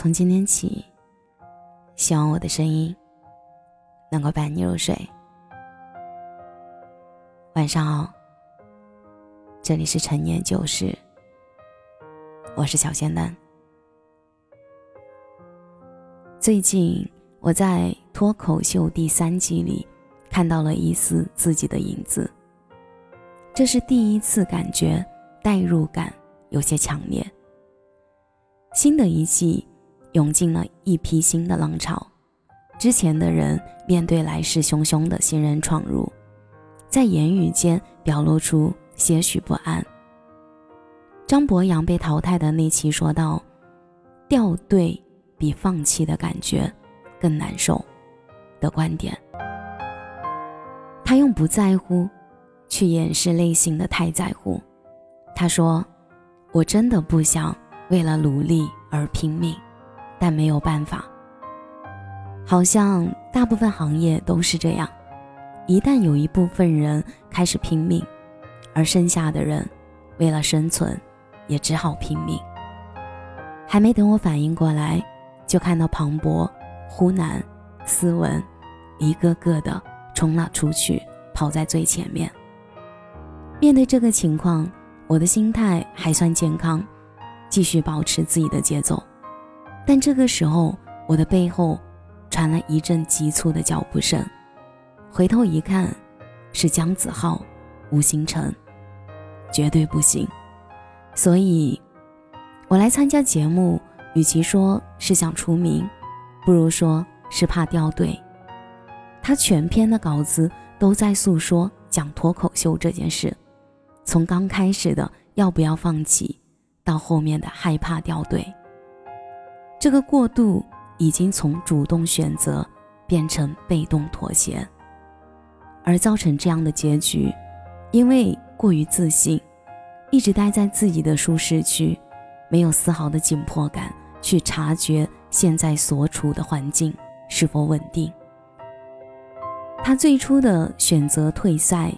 从今天起，希望我的声音能够伴你入睡。晚上好，这里是陈年旧事，我是小仙丹。最近我在脱口秀第三季里看到了一丝自己的影子，这是第一次感觉代入感有些强烈。新的一季。涌进了一批新的浪潮，之前的人面对来势汹汹的新人闯入，在言语间表露出些许不安。张博洋被淘汰的那期说道：“掉队比放弃的感觉更难受。”的观点，他用不在乎去掩饰内心的太在乎。他说：“我真的不想为了努力而拼命。”但没有办法，好像大部分行业都是这样。一旦有一部分人开始拼命，而剩下的人为了生存，也只好拼命。还没等我反应过来，就看到庞博、呼南、思文一个个的冲了出去，跑在最前面。面对这个情况，我的心态还算健康，继续保持自己的节奏。但这个时候，我的背后传来一阵急促的脚步声，回头一看，是姜子浩、吴星辰，绝对不行。所以，我来参加节目，与其说是想出名，不如说是怕掉队。他全篇的稿子都在诉说讲脱口秀这件事，从刚开始的要不要放弃，到后面的害怕掉队。这个过渡已经从主动选择变成被动妥协，而造成这样的结局，因为过于自信，一直待在自己的舒适区，没有丝毫的紧迫感去察觉现在所处的环境是否稳定。他最初的选择退赛，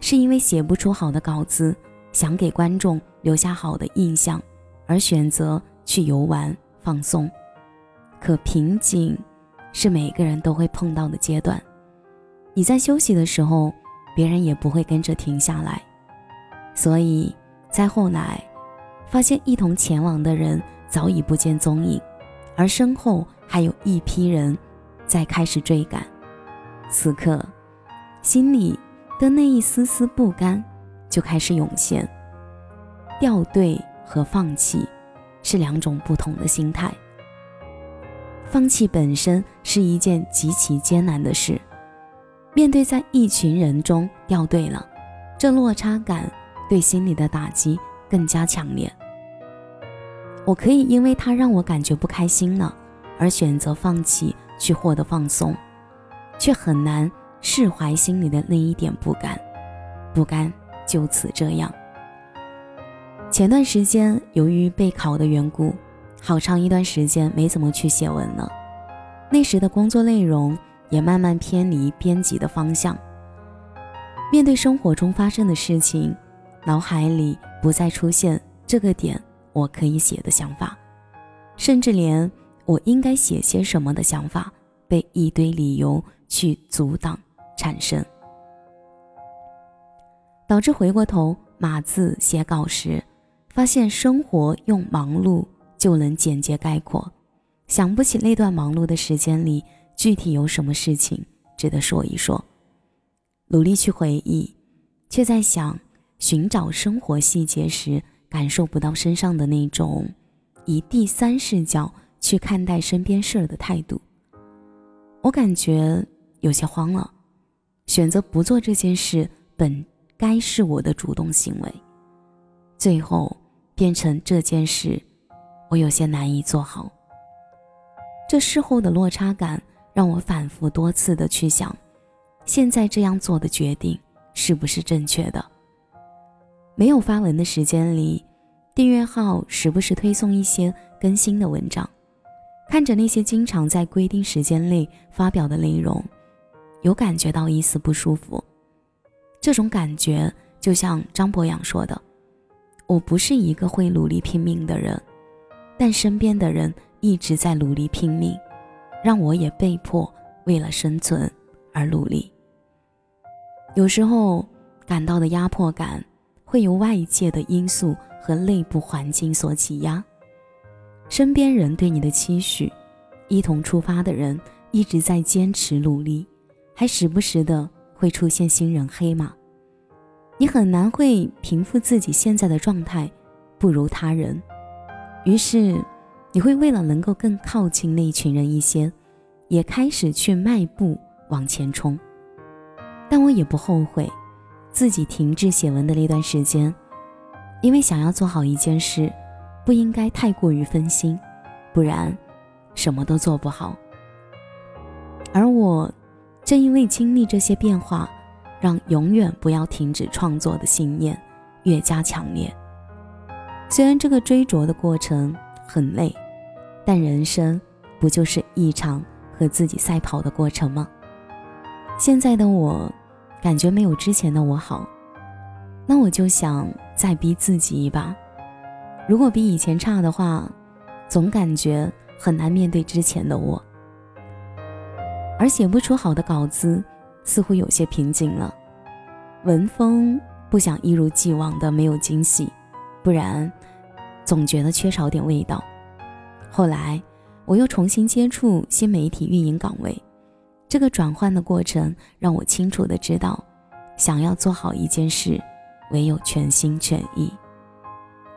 是因为写不出好的稿子，想给观众留下好的印象，而选择去游玩。放松，可瓶颈是每个人都会碰到的阶段。你在休息的时候，别人也不会跟着停下来。所以，在后来发现一同前往的人早已不见踪影，而身后还有一批人在开始追赶。此刻，心里的那一丝丝不甘就开始涌现。掉队和放弃。是两种不同的心态。放弃本身是一件极其艰难的事，面对在一群人中掉队了，这落差感对心理的打击更加强烈。我可以因为他让我感觉不开心了，而选择放弃去获得放松，却很难释怀心里的那一点不甘，不甘就此这样。前段时间由于备考的缘故，好长一段时间没怎么去写文了。那时的工作内容也慢慢偏离编辑的方向。面对生活中发生的事情，脑海里不再出现这个点我可以写的想法，甚至连我应该写些什么的想法，被一堆理由去阻挡产生，导致回过头码字写稿时。发现生活用忙碌就能简洁概括，想不起那段忙碌的时间里具体有什么事情值得说一说。努力去回忆，却在想寻找生活细节时感受不到身上的那种以第三视角去看待身边事儿的态度。我感觉有些慌了，选择不做这件事本该是我的主动行为，最后。变成这件事，我有些难以做好。这事后的落差感让我反复多次的去想，现在这样做的决定是不是正确的？没有发文的时间里，订阅号时不时推送一些更新的文章，看着那些经常在规定时间内发表的内容，有感觉到一丝不舒服。这种感觉就像张博洋说的。我不是一个会努力拼命的人，但身边的人一直在努力拼命，让我也被迫为了生存而努力。有时候感到的压迫感，会由外界的因素和内部环境所挤压。身边人对你的期许，一同出发的人一直在坚持努力，还时不时的会出现新人黑马。你很难会平复自己现在的状态不如他人，于是你会为了能够更靠近那一群人一些，也开始去迈步往前冲。但我也不后悔，自己停滞写文的那段时间，因为想要做好一件事，不应该太过于分心，不然什么都做不好。而我正因为经历这些变化，让永远不要停止创作的信念越加强烈。虽然这个追逐的过程很累，但人生不就是一场和自己赛跑的过程吗？现在的我。感觉没有之前的我好，那我就想再逼自己一把。如果比以前差的话，总感觉很难面对之前的我。而写不出好的稿子，似乎有些瓶颈了。文风不想一如既往的没有惊喜，不然总觉得缺少点味道。后来我又重新接触新媒体运营岗位。这个转换的过程让我清楚的知道，想要做好一件事，唯有全心全意。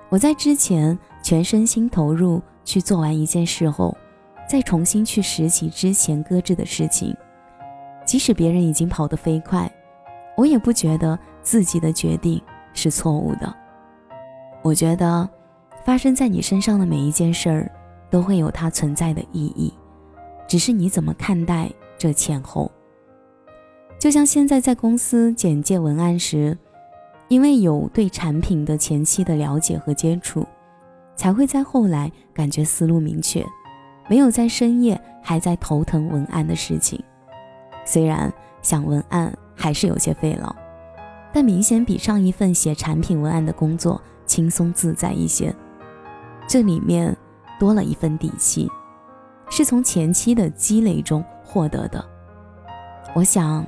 我在之前全身心投入去做完一件事后，再重新去拾起之前搁置的事情，即使别人已经跑得飞快，我也不觉得自己的决定是错误的。我觉得，发生在你身上的每一件事儿，都会有它存在的意义，只是你怎么看待。这前后，就像现在在公司简介文案时，因为有对产品的前期的了解和接触，才会在后来感觉思路明确，没有在深夜还在头疼文案的事情。虽然想文案还是有些费劳，但明显比上一份写产品文案的工作轻松自在一些。这里面多了一份底气，是从前期的积累中。获得的，我想，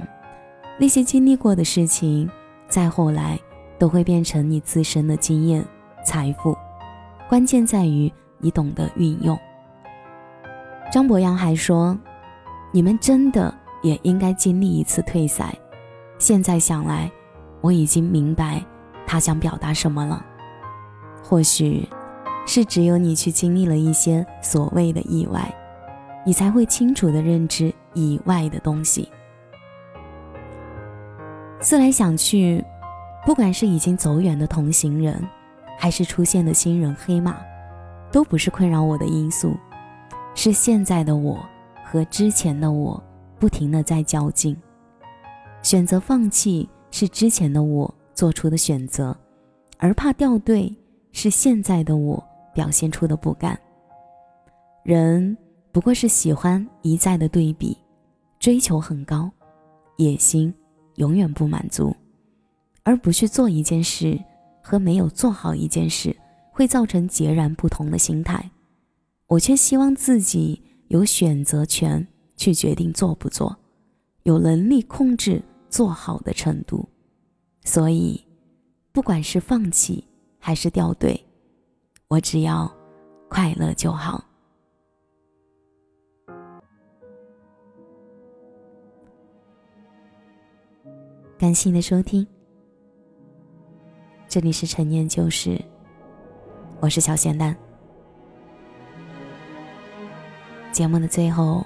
那些经历过的事情，再后来都会变成你自身的经验、财富。关键在于你懂得运用。张博洋还说：“你们真的也应该经历一次退赛。”现在想来，我已经明白他想表达什么了。或许，是只有你去经历了一些所谓的意外。你才会清楚的认知以外的东西。思来想去，不管是已经走远的同行人，还是出现的新人黑马，都不是困扰我的因素，是现在的我和之前的我不停的在较劲。选择放弃是之前的我做出的选择，而怕掉队是现在的我表现出的不甘。人。不过是喜欢一再的对比，追求很高，野心永远不满足，而不去做一件事和没有做好一件事会造成截然不同的心态。我却希望自己有选择权去决定做不做，有能力控制做好的程度。所以，不管是放弃还是掉队，我只要快乐就好。感谢你的收听，这里是陈念旧事，我是小咸蛋。节目的最后，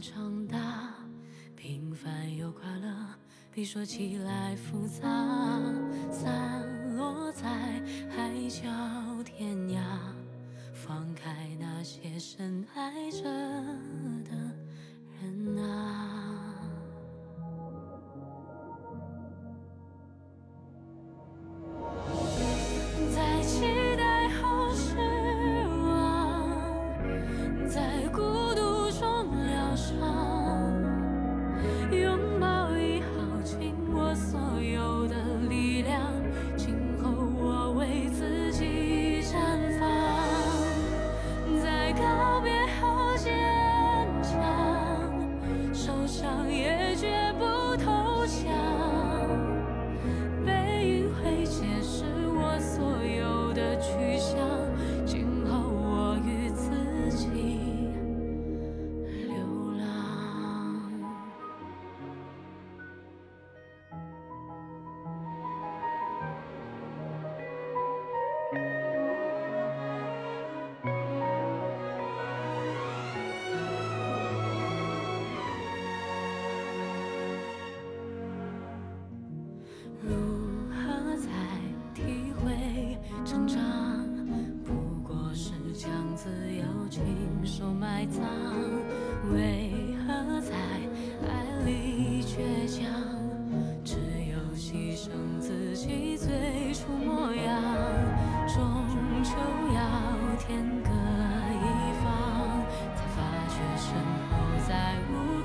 长大，平凡又快乐，比说起来复杂，散落在海。角天涯，放开那些深爱着起最初模样终究要天各一方才发觉身后再无